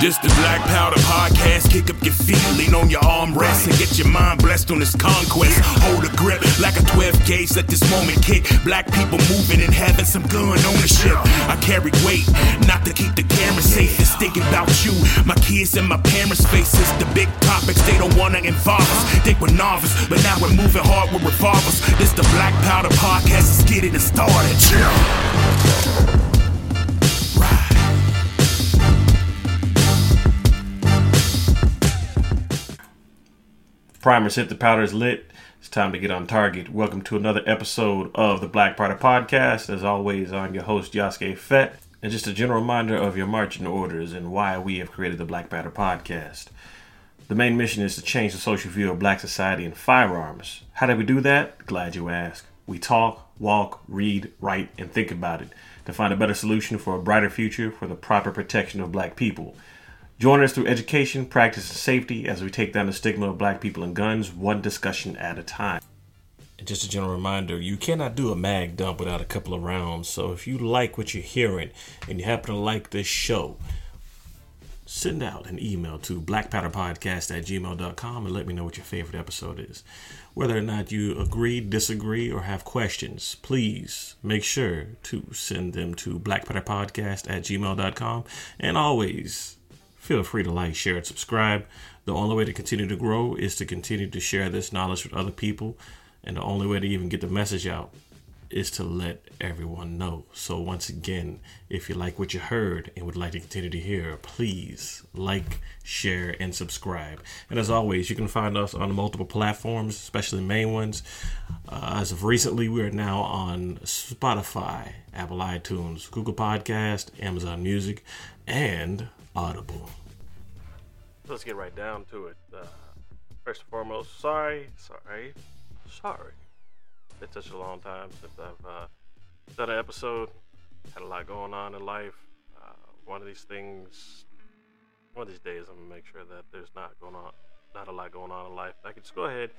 This the Black Powder Podcast. Kick up your feet, lean on your armrest, and get your mind blessed on this conquest. Hold a grip like a 12 gauge. Let this moment kick. Black people moving and having some gun ownership. I carry weight, not to keep the camera safe. It's thinking about you, my kids, and my parents' faces. The big topics they don't wanna involve us. Think we're novice, but now we're moving hard with revolvers. This the Black Powder Podcast. Let's get it started. Primers hit the powders lit. It's time to get on target. Welcome to another episode of the Black Powder Podcast. As always, I'm your host, Yasuke Fett. And just a general reminder of your marching orders and why we have created the Black Powder Podcast. The main mission is to change the social view of black society and firearms. How do we do that? Glad you asked. We talk, walk, read, write, and think about it to find a better solution for a brighter future for the proper protection of black people. Join us through education, practice, and safety as we take down the stigma of black people and guns one discussion at a time. And just a general reminder you cannot do a mag dump without a couple of rounds. So if you like what you're hearing and you happen to like this show, send out an email to blackpowderpodcast at gmail.com and let me know what your favorite episode is. Whether or not you agree, disagree, or have questions, please make sure to send them to blackpowderpodcast at gmail.com. And always feel free to like, share, and subscribe. The only way to continue to grow is to continue to share this knowledge with other people. And the only way to even get the message out is to let everyone know. So, once again, if you like what you heard and would like to continue to hear, please like, share, and subscribe. And as always, you can find us on multiple platforms, especially main ones. Uh, as of recently, we are now on Spotify, Apple iTunes, Google Podcast, Amazon Music, and Audible. Let's get right down to it. Uh, first and foremost, sorry, sorry, sorry. It's such a long time since I've uh, done an episode. Had a lot going on in life. Uh, one of these things, one of these days, I'm gonna make sure that there's not going on, not a lot going on in life. I can just go ahead,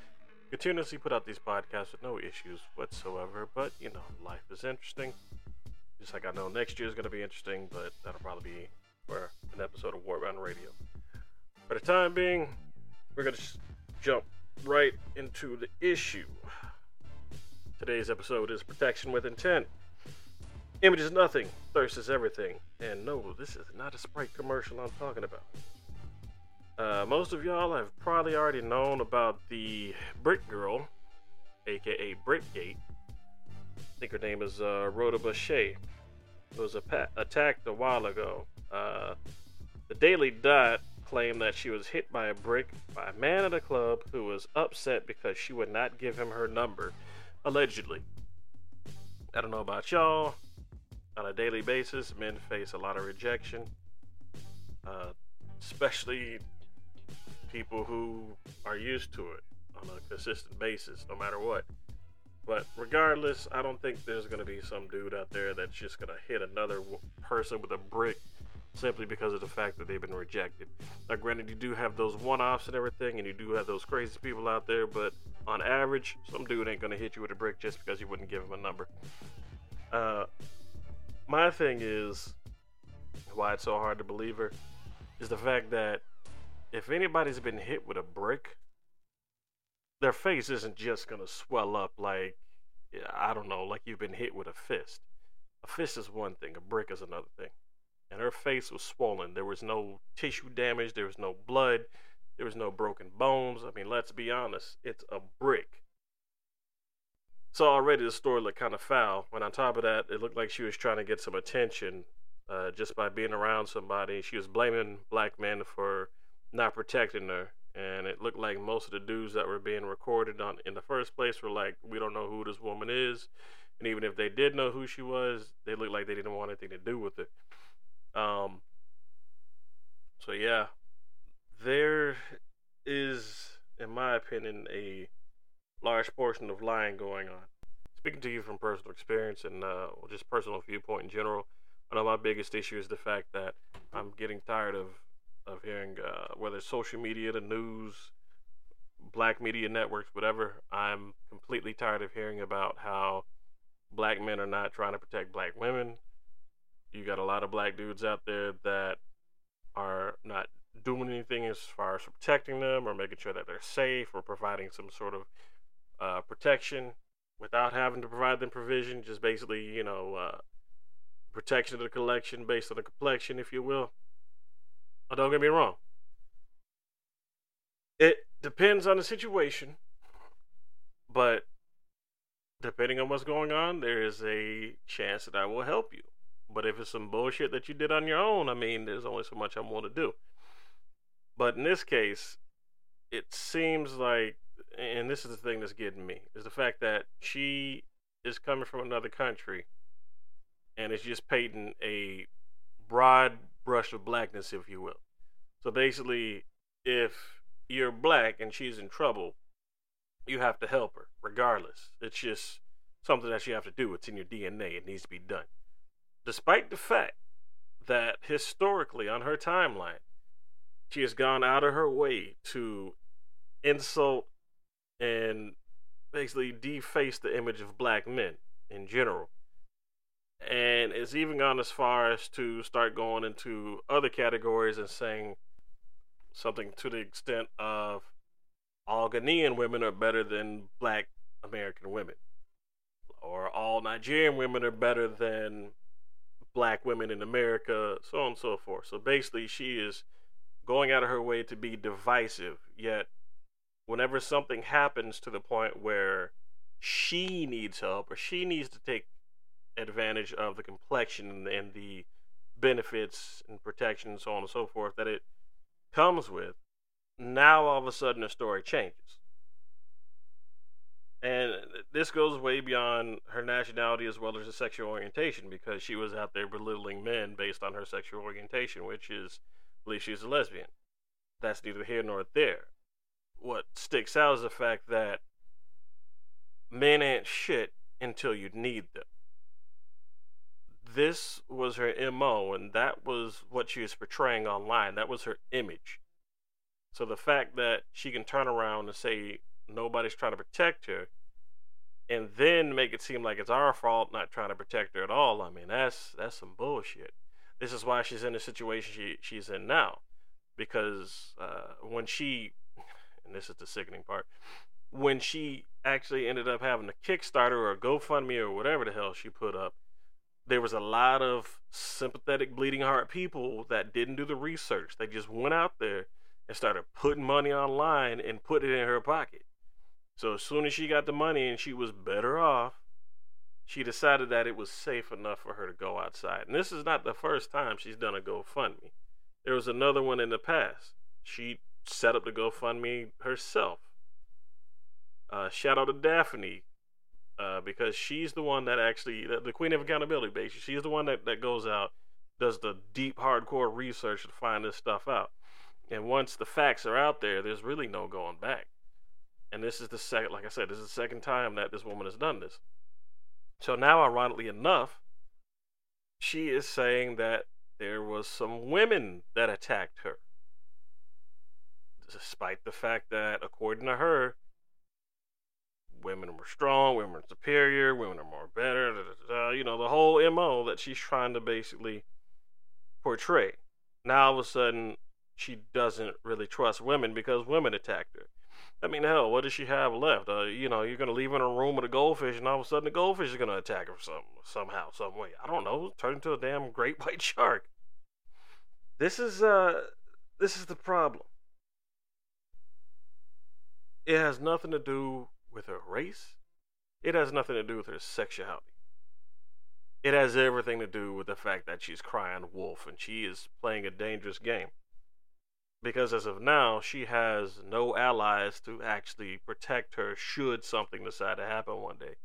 continuously put out these podcasts with no issues whatsoever. But you know, life is interesting. Just like I know next year is gonna be interesting, but that'll probably be for an episode of Warbound Radio. For the time being, we're gonna jump right into the issue. Today's episode is Protection with Intent. Image is nothing, thirst is everything. And no, this is not a Sprite commercial I'm talking about. Uh, most of y'all have probably already known about the Brick Girl, aka Brickgate. I think her name is uh, Rhoda Boucher. Was pa- attacked a while ago. Uh, the Daily Dot claimed that she was hit by a brick by a man at a club who was upset because she would not give him her number, allegedly. I don't know about y'all. On a daily basis, men face a lot of rejection, uh, especially people who are used to it on a consistent basis, no matter what. But regardless, I don't think there's going to be some dude out there that's just going to hit another person with a brick simply because of the fact that they've been rejected. Now, granted, you do have those one offs and everything, and you do have those crazy people out there, but on average, some dude ain't gonna hit you with a brick just because you wouldn't give him a number. Uh, my thing is why it's so hard to believe her is the fact that if anybody's been hit with a brick, their face isn't just gonna swell up like I don't know, like you've been hit with a fist. A fist is one thing, a brick is another thing and her face was swollen. There was no tissue damage, there was no blood, there was no broken bones. I mean, let's be honest, it's a brick. So already the story looked kind of foul. When on top of that, it looked like she was trying to get some attention uh, just by being around somebody. She was blaming black men for not protecting her, and it looked like most of the dudes that were being recorded on in the first place were like, "We don't know who this woman is," and even if they did know who she was, they looked like they didn't want anything to do with it. Um, so yeah, there is, in my opinion, a large portion of lying going on. Speaking to you from personal experience and uh, just personal viewpoint in general, one of my biggest issue is the fact that I'm getting tired of of hearing uh, whether it's social media, the news, black media networks, whatever. I'm completely tired of hearing about how black men are not trying to protect black women, you got a lot of black dudes out there that are not doing anything as far as protecting them or making sure that they're safe or providing some sort of uh, protection without having to provide them provision, just basically, you know, uh, protection of the collection based on the complexion, if you will. Oh, don't get me wrong. It depends on the situation, but depending on what's going on, there is a chance that I will help you. But if it's some bullshit that you did on your own, I mean, there's only so much I'm willing to do. But in this case, it seems like, and this is the thing that's getting me, is the fact that she is coming from another country and it's just painting a broad brush of blackness, if you will. So basically, if you're black and she's in trouble, you have to help her, regardless. It's just something that you have to do. It's in your DNA. It needs to be done. Despite the fact that historically on her timeline, she has gone out of her way to insult and basically deface the image of black men in general. And it's even gone as far as to start going into other categories and saying something to the extent of all Ghanaian women are better than black American women, or all Nigerian women are better than black women in America, so on and so forth. So basically, she is going out of her way to be divisive, yet, whenever something happens to the point where she needs help or she needs to take advantage of the complexion and the benefits and protection and so on and so forth that it comes with, now all of a sudden the story changes. This goes way beyond her nationality as well as her sexual orientation because she was out there belittling men based on her sexual orientation, which is, I believe she's a lesbian. That's neither here nor there. What sticks out is the fact that men ain't shit until you need them. This was her MO, and that was what she was portraying online. That was her image. So the fact that she can turn around and say nobody's trying to protect her, and then make it seem like it's our fault not trying to protect her at all, I mean that's that's some bullshit. This is why she's in the situation she she's in now, because uh, when she, and this is the sickening part, when she actually ended up having a Kickstarter or a GoFundMe or whatever the hell she put up, there was a lot of sympathetic bleeding heart people that didn't do the research. They just went out there and started putting money online and put it in her pocket. So as soon as she got the money and she was better off, she decided that it was safe enough for her to go outside. And this is not the first time she's done a GoFundMe. There was another one in the past. She set up the GoFundMe herself. Uh, shout out to Daphne uh, because she's the one that actually, the, the queen of accountability, basically. She's the one that, that goes out, does the deep, hardcore research to find this stuff out. And once the facts are out there, there's really no going back. And this is the second, like I said, this is the second time that this woman has done this. So now, ironically enough, she is saying that there was some women that attacked her. Despite the fact that, according to her, women were strong, women are superior, women are more better, da, da, da, you know, the whole MO that she's trying to basically portray. Now all of a sudden, she doesn't really trust women because women attacked her. I mean, hell, what does she have left? Uh, you know, you're gonna leave in a room with a goldfish, and all of a sudden the goldfish is gonna attack her some somehow, some way. I don't know. Turn into a damn great white shark. This is uh, this is the problem. It has nothing to do with her race. It has nothing to do with her sexuality. It has everything to do with the fact that she's crying wolf and she is playing a dangerous game because as of now, she has no allies to actually protect her should something decide to happen one day.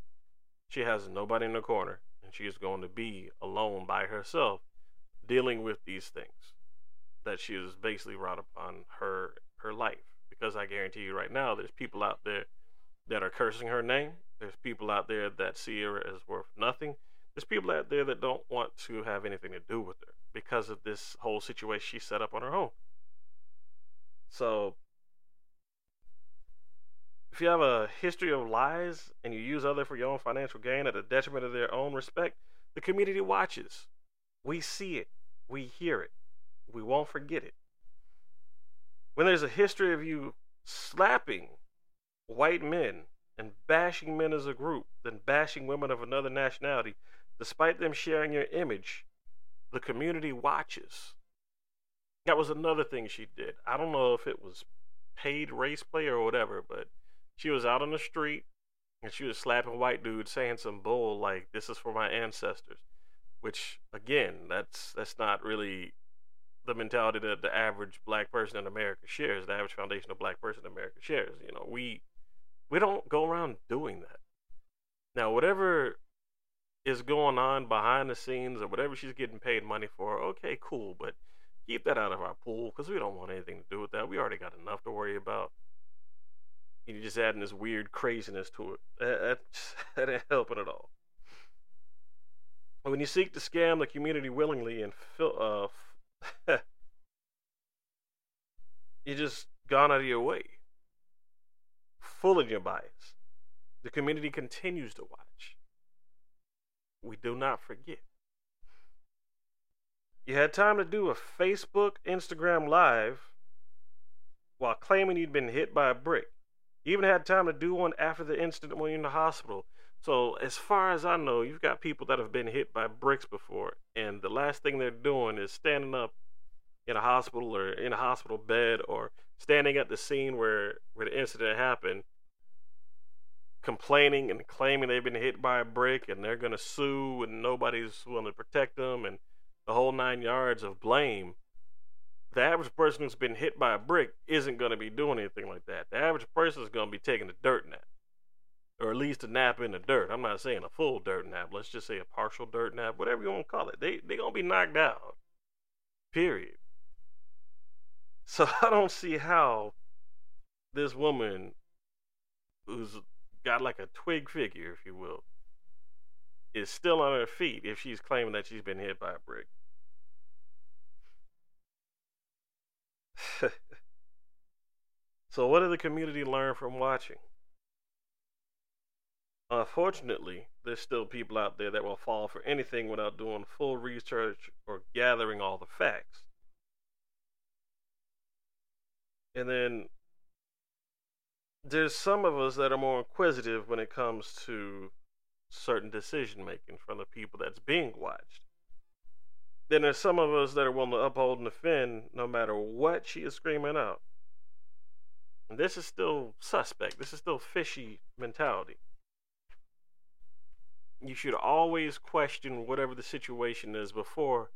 She has nobody in the corner, and she is going to be alone by herself dealing with these things that she has basically brought upon her her life. Because I guarantee you right now, there's people out there that are cursing her name. There's people out there that see her as worth nothing. There's people out there that don't want to have anything to do with her because of this whole situation she set up on her own. So, if you have a history of lies and you use other for your own financial gain at the detriment of their own respect, the community watches. We see it, we hear it. we won't forget it. When there's a history of you slapping white men and bashing men as a group, then bashing women of another nationality, despite them sharing your image, the community watches. That was another thing she did. I don't know if it was paid race play or whatever, but she was out on the street and she was slapping white dudes saying some bull like this is for my ancestors which again that's that's not really the mentality that the average black person in america shares the average foundational black person in america shares you know we we don't go around doing that now whatever is going on behind the scenes or whatever she's getting paid money for okay cool but keep that out of our pool because we don't want anything to do with that we already got enough to worry about you're just adding this weird craziness to it. That, that ain't helping at all. When you seek to scam the community willingly and fill, uh, you just gone out of your way, full of your bias. The community continues to watch. We do not forget. You had time to do a Facebook, Instagram live while claiming you'd been hit by a brick. You even had time to do one after the incident when you're in the hospital. So, as far as I know, you've got people that have been hit by bricks before, and the last thing they're doing is standing up in a hospital or in a hospital bed or standing at the scene where, where the incident happened, complaining and claiming they've been hit by a brick and they're going to sue and nobody's willing to protect them and the whole nine yards of blame the average person who's been hit by a brick isn't going to be doing anything like that. The average person is going to be taking a dirt nap, or at least a nap in the dirt. I'm not saying a full dirt nap. Let's just say a partial dirt nap, whatever you want to call it. They they're gonna be knocked out. Period. So I don't see how this woman, who's got like a twig figure, if you will, is still on her feet if she's claiming that she's been hit by a brick. So, what did the community learn from watching? Unfortunately, there's still people out there that will fall for anything without doing full research or gathering all the facts. And then there's some of us that are more inquisitive when it comes to certain decision making from the people that's being watched then there's some of us that are willing to uphold and defend no matter what she is screaming out. This is still suspect. This is still fishy mentality. You should always question whatever the situation is before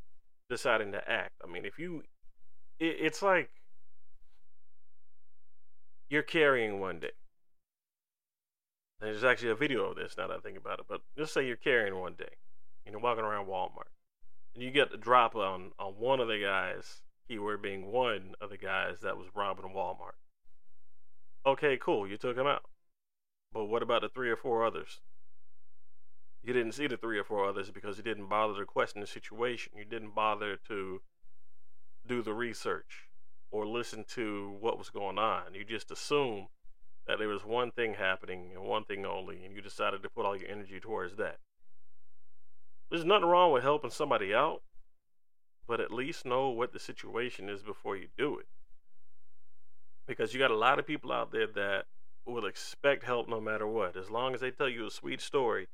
deciding to act. I mean, if you, it, it's like you're carrying one day. There's actually a video of this now that I think about it. But just say you're carrying one day and you're walking around Walmart and you get the drop on on one of the guys, keyword being one of the guys that was robbing Walmart. Okay, cool, you took him out. But what about the three or four others? You didn't see the three or four others because you didn't bother to question the situation. You didn't bother to do the research or listen to what was going on. You just assumed that there was one thing happening and one thing only, and you decided to put all your energy towards that. There's nothing wrong with helping somebody out, but at least know what the situation is before you do it. Because you got a lot of people out there that will expect help no matter what. As long as they tell you a sweet story,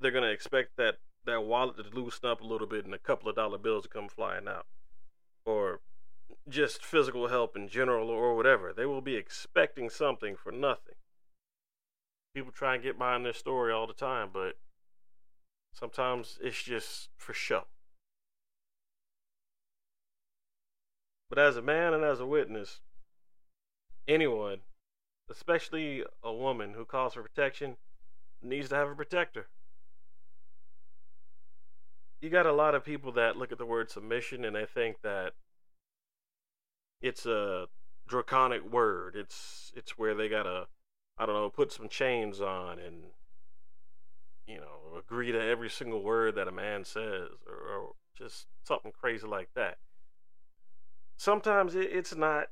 they're going to expect that, that wallet to loosen up a little bit and a couple of dollar bills to come flying out. Or just physical help in general or whatever. They will be expecting something for nothing. People try and get behind their story all the time, but Sometimes it's just for show. But as a man and as a witness, anyone, especially a woman who calls for protection, needs to have a protector. You got a lot of people that look at the word submission and they think that it's a draconic word. It's it's where they gotta, I don't know, put some chains on and you know, agree to every single word that a man says, or, or just something crazy like that. Sometimes it, it's not.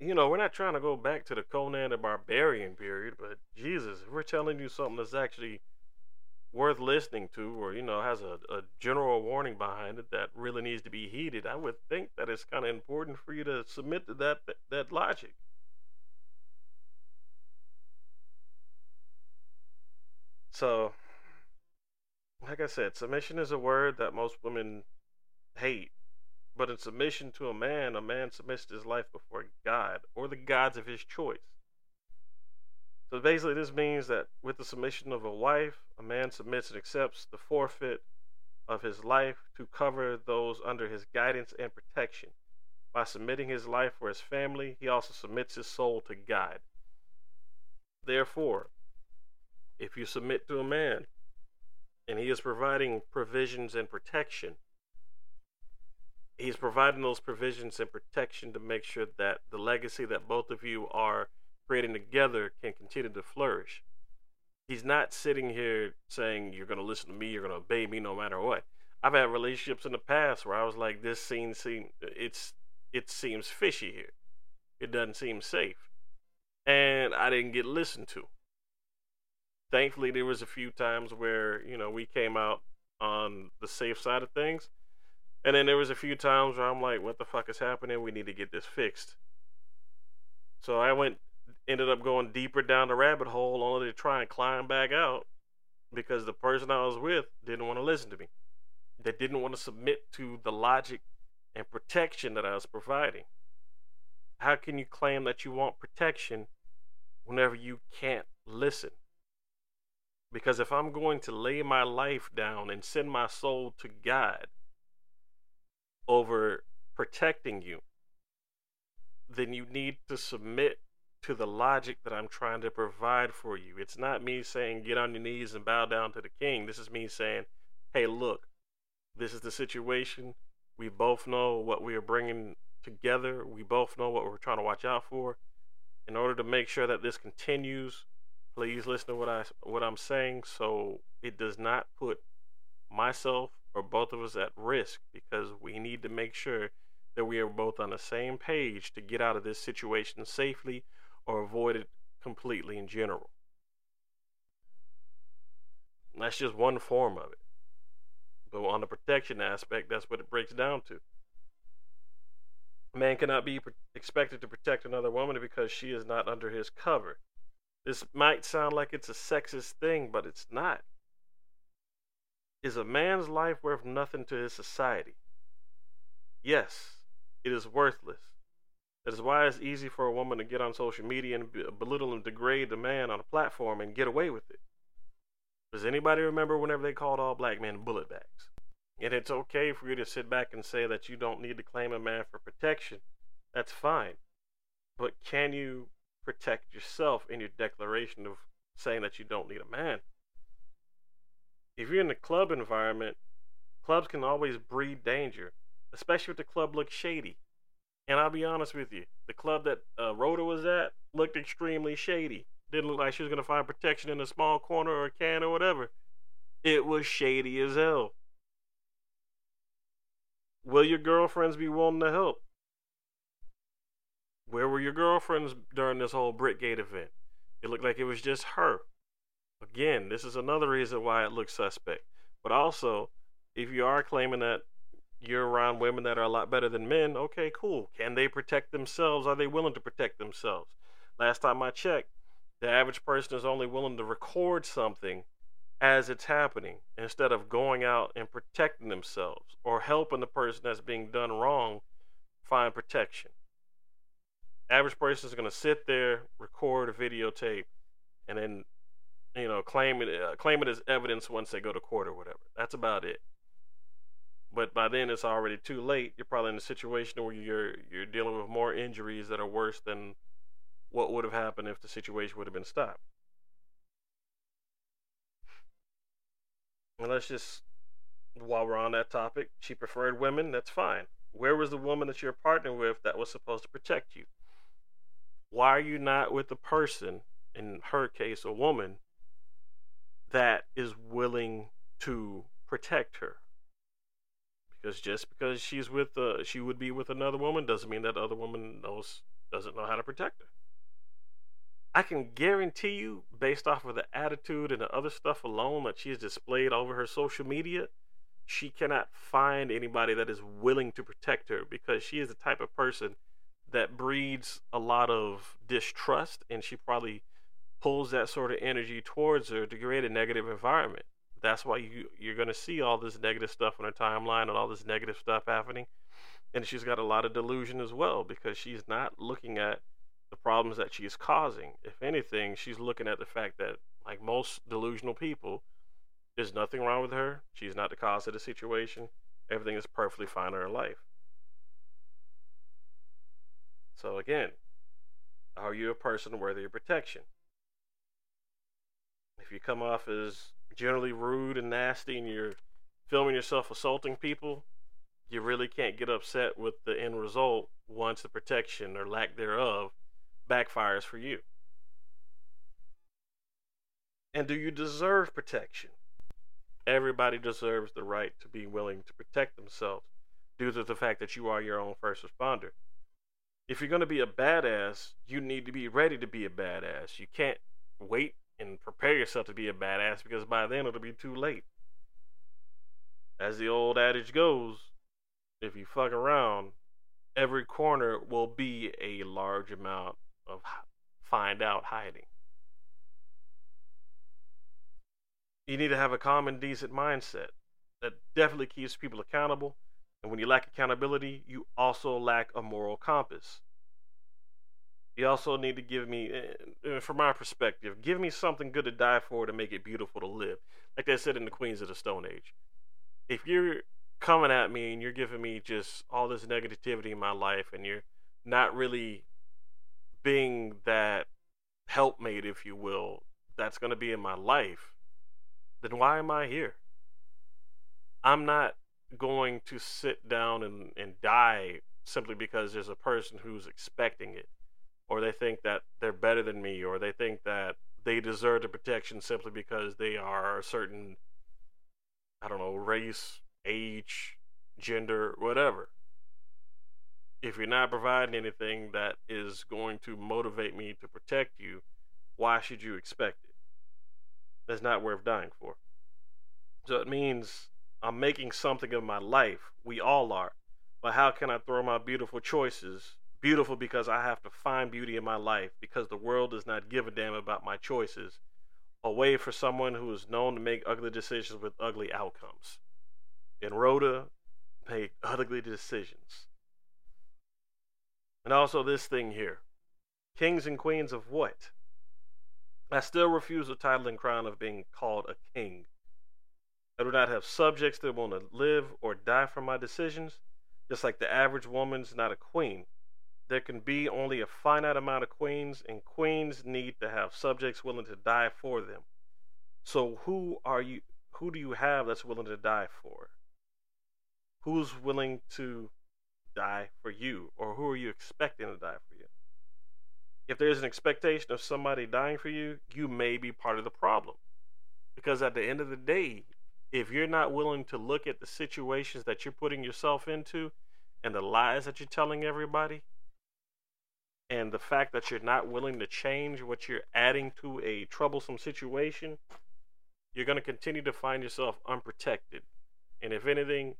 You know, we're not trying to go back to the Conan the Barbarian period, but Jesus, if we're telling you something that's actually worth listening to, or you know, has a, a general warning behind it that really needs to be heeded, I would think that it's kind of important for you to submit to that that, that logic. So, like I said, submission is a word that most women hate. But in submission to a man, a man submits his life before God or the gods of his choice. So basically, this means that with the submission of a wife, a man submits and accepts the forfeit of his life to cover those under his guidance and protection. By submitting his life for his family, he also submits his soul to God. Therefore, if you submit to a man and he is providing provisions and protection, he's providing those provisions and protection to make sure that the legacy that both of you are creating together can continue to flourish. He's not sitting here saying you're going to listen to me, you're going to obey me no matter what. I've had relationships in the past where I was like, this scene it's it seems fishy here. It doesn't seem safe, and I didn't get listened to thankfully there was a few times where you know we came out on the safe side of things and then there was a few times where i'm like what the fuck is happening? We need to get this fixed. So i went ended up going deeper down the rabbit hole only to try and climb back out because the person i was with didn't want to listen to me. They didn't want to submit to the logic and protection that i was providing. How can you claim that you want protection whenever you can't listen? Because if I'm going to lay my life down and send my soul to God over protecting you, then you need to submit to the logic that I'm trying to provide for you. It's not me saying get on your knees and bow down to the king. This is me saying, hey, look, this is the situation. We both know what we are bringing together. We both know what we're trying to watch out for. In order to make sure that this continues, please listen to what I what I'm saying so it does not put myself or both of us at risk because we need to make sure that we are both on the same page to get out of this situation safely or avoid it completely in general. And that's just one form of it. But on the protection aspect, that's what it breaks down to. A man cannot be expected to protect another woman because she is not under his cover. This might sound like it's a sexist thing, but it's not. Is a man's life worth nothing to his society? Yes, it is worthless. That is why it's easy for a woman to get on social media and belittle and degrade the man on a platform and get away with it. Does anybody remember whenever they called all black men bullet bags? And it's okay for you to sit back and say that you don't need to claim a man for protection. That's fine. But can you protect yourself in your declaration of saying that you don't need a man. If you're in a club environment, clubs can always breed danger, especially if the club looks shady. And I'll be honest with you, the club that uh, Rhoda was at looked extremely shady. Didn't look like she was going to find protection in a small corner or a can or whatever. It was shady as hell. Will your girlfriends be willing to help? Where were your girlfriends during this whole Brickgate event? It looked like it was just her. Again, this is another reason why it looks suspect. But also, if you are claiming that you're around women that are a lot better than men, okay, cool. Can they protect themselves? Are they willing to protect themselves? Last time I checked, the average person is only willing to record something as it's happening instead of going out and protecting themselves or helping the person that's being done wrong find protection average person is going to sit there, record a videotape, and then you know claim it uh, claim it as evidence once they go to court or whatever. That's about it. But by then it's already too late. You're probably in a situation where you're you're dealing with more injuries that are worse than what would have happened if the situation would have been stopped. And let's just while we're on that topic, she preferred women, that's fine. Where was the woman that you're partnering with that was supposed to protect you? why are you not with the person, in her case, a woman, that is willing to protect her? Because just because she's with, uh, she would be with another woman doesn't mean that other woman knows doesn't know how to protect her. I can guarantee you, based off of the attitude and the other stuff alone that she has displayed over her social media, she cannot find anybody that is willing to protect her because she is the type of person that breeds a lot of distrust and she probably pulls that sort of energy towards her to create a negative environment. That's why you you're going to see all this negative stuff on her timeline and all this negative stuff happening. And she's got a lot of delusion as well because she's not looking at the problems that she's causing. If anything, she's looking at the fact that like most delusional people, there's nothing wrong with her. She's not the cause of the situation. Everything is perfectly fine in her life. So again, are you a person worthy of protection? If you come off as generally rude and nasty and you're filming yourself assaulting people, you really can't get upset with the end result once the protection or lack thereof backfires for you. And do you deserve protection? Everybody deserves the right to be willing to protect themselves due to the fact that you are your own first responder. If you're going to be a badass, you need to be ready to be a badass. You can't wait and prepare yourself to be a badass because by then it'll be too late. As the old adage goes, if you fuck around, every corner will be a large amount of find out hiding. You need to have a common, decent mindset that definitely keeps people accountable. And when you lack accountability, you also lack a moral compass. You also need to give me, uh, uh, from my perspective, give me something good to die for to make it beautiful to live. Like they said in the Queens of the Stone Age. If you're coming at me and you're giving me just all this negativity in my life and you're not really being that helpmate, if you will, that's going to be in my life, then why am I here? I'm not going to sit down and, and die simply because there's a person who's expecting it or they think that they're better than me, or they think that they deserve the protection simply because they are a certain, I don't know, race, age, gender, whatever. If you're not providing anything that is going to motivate me to protect you, why should you expect it? That's not worth dying for. So it means I'm making something of my life. We all are. But how can I throw my beautiful choices beautiful because I have to find beauty in my life because the world does not give a damn about my choices. A way for someone who is known to make ugly decisions with ugly outcomes. And Rhoda made ugly decisions. And also this thing here. Kings and queens of what? I still refuse the title and crown of being called a king. I do not have subjects that want to live or die for my decisions, just like the average woman's not a queen there can be only a finite amount of queens, and queens need to have subjects willing to die for them. So who are you who do you have that's willing to die for? Who's willing to die for you? Or who are you expecting to die for you? If there's an expectation of somebody dying for you, you may be part of the problem. Because at the end of the day, if you're not willing to look at the situations that you're putting yourself into and the lies that you're telling everybody, and the fact that you're not willing to change what you're adding to a troublesome situation, you're going to continue to find yourself unprotected. And if anything,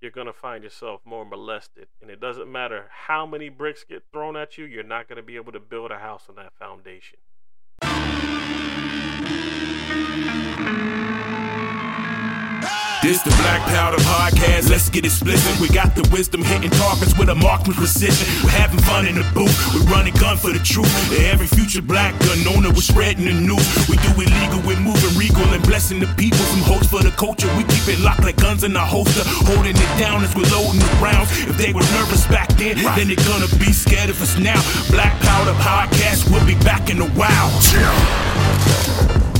you're going to find yourself more molested. And it doesn't matter how many bricks get thrown at you, you're not going to be able to build a house on that foundation. This the Black Powder Podcast. Let's get explicit. We got the wisdom hitting targets with a marksman precision. We're having fun in the booth. We're running gun for the truth. Every future black gun owner, we're spreading the news. We do it legal, we're moving regal and blessing the people. Some hopes for the culture. We keep it locked like guns in our holster. Holding it down as we're loading the rounds. If they were nervous back then, then they're gonna be scared of us now. Black Powder Podcast, we'll be back in a while. Yeah.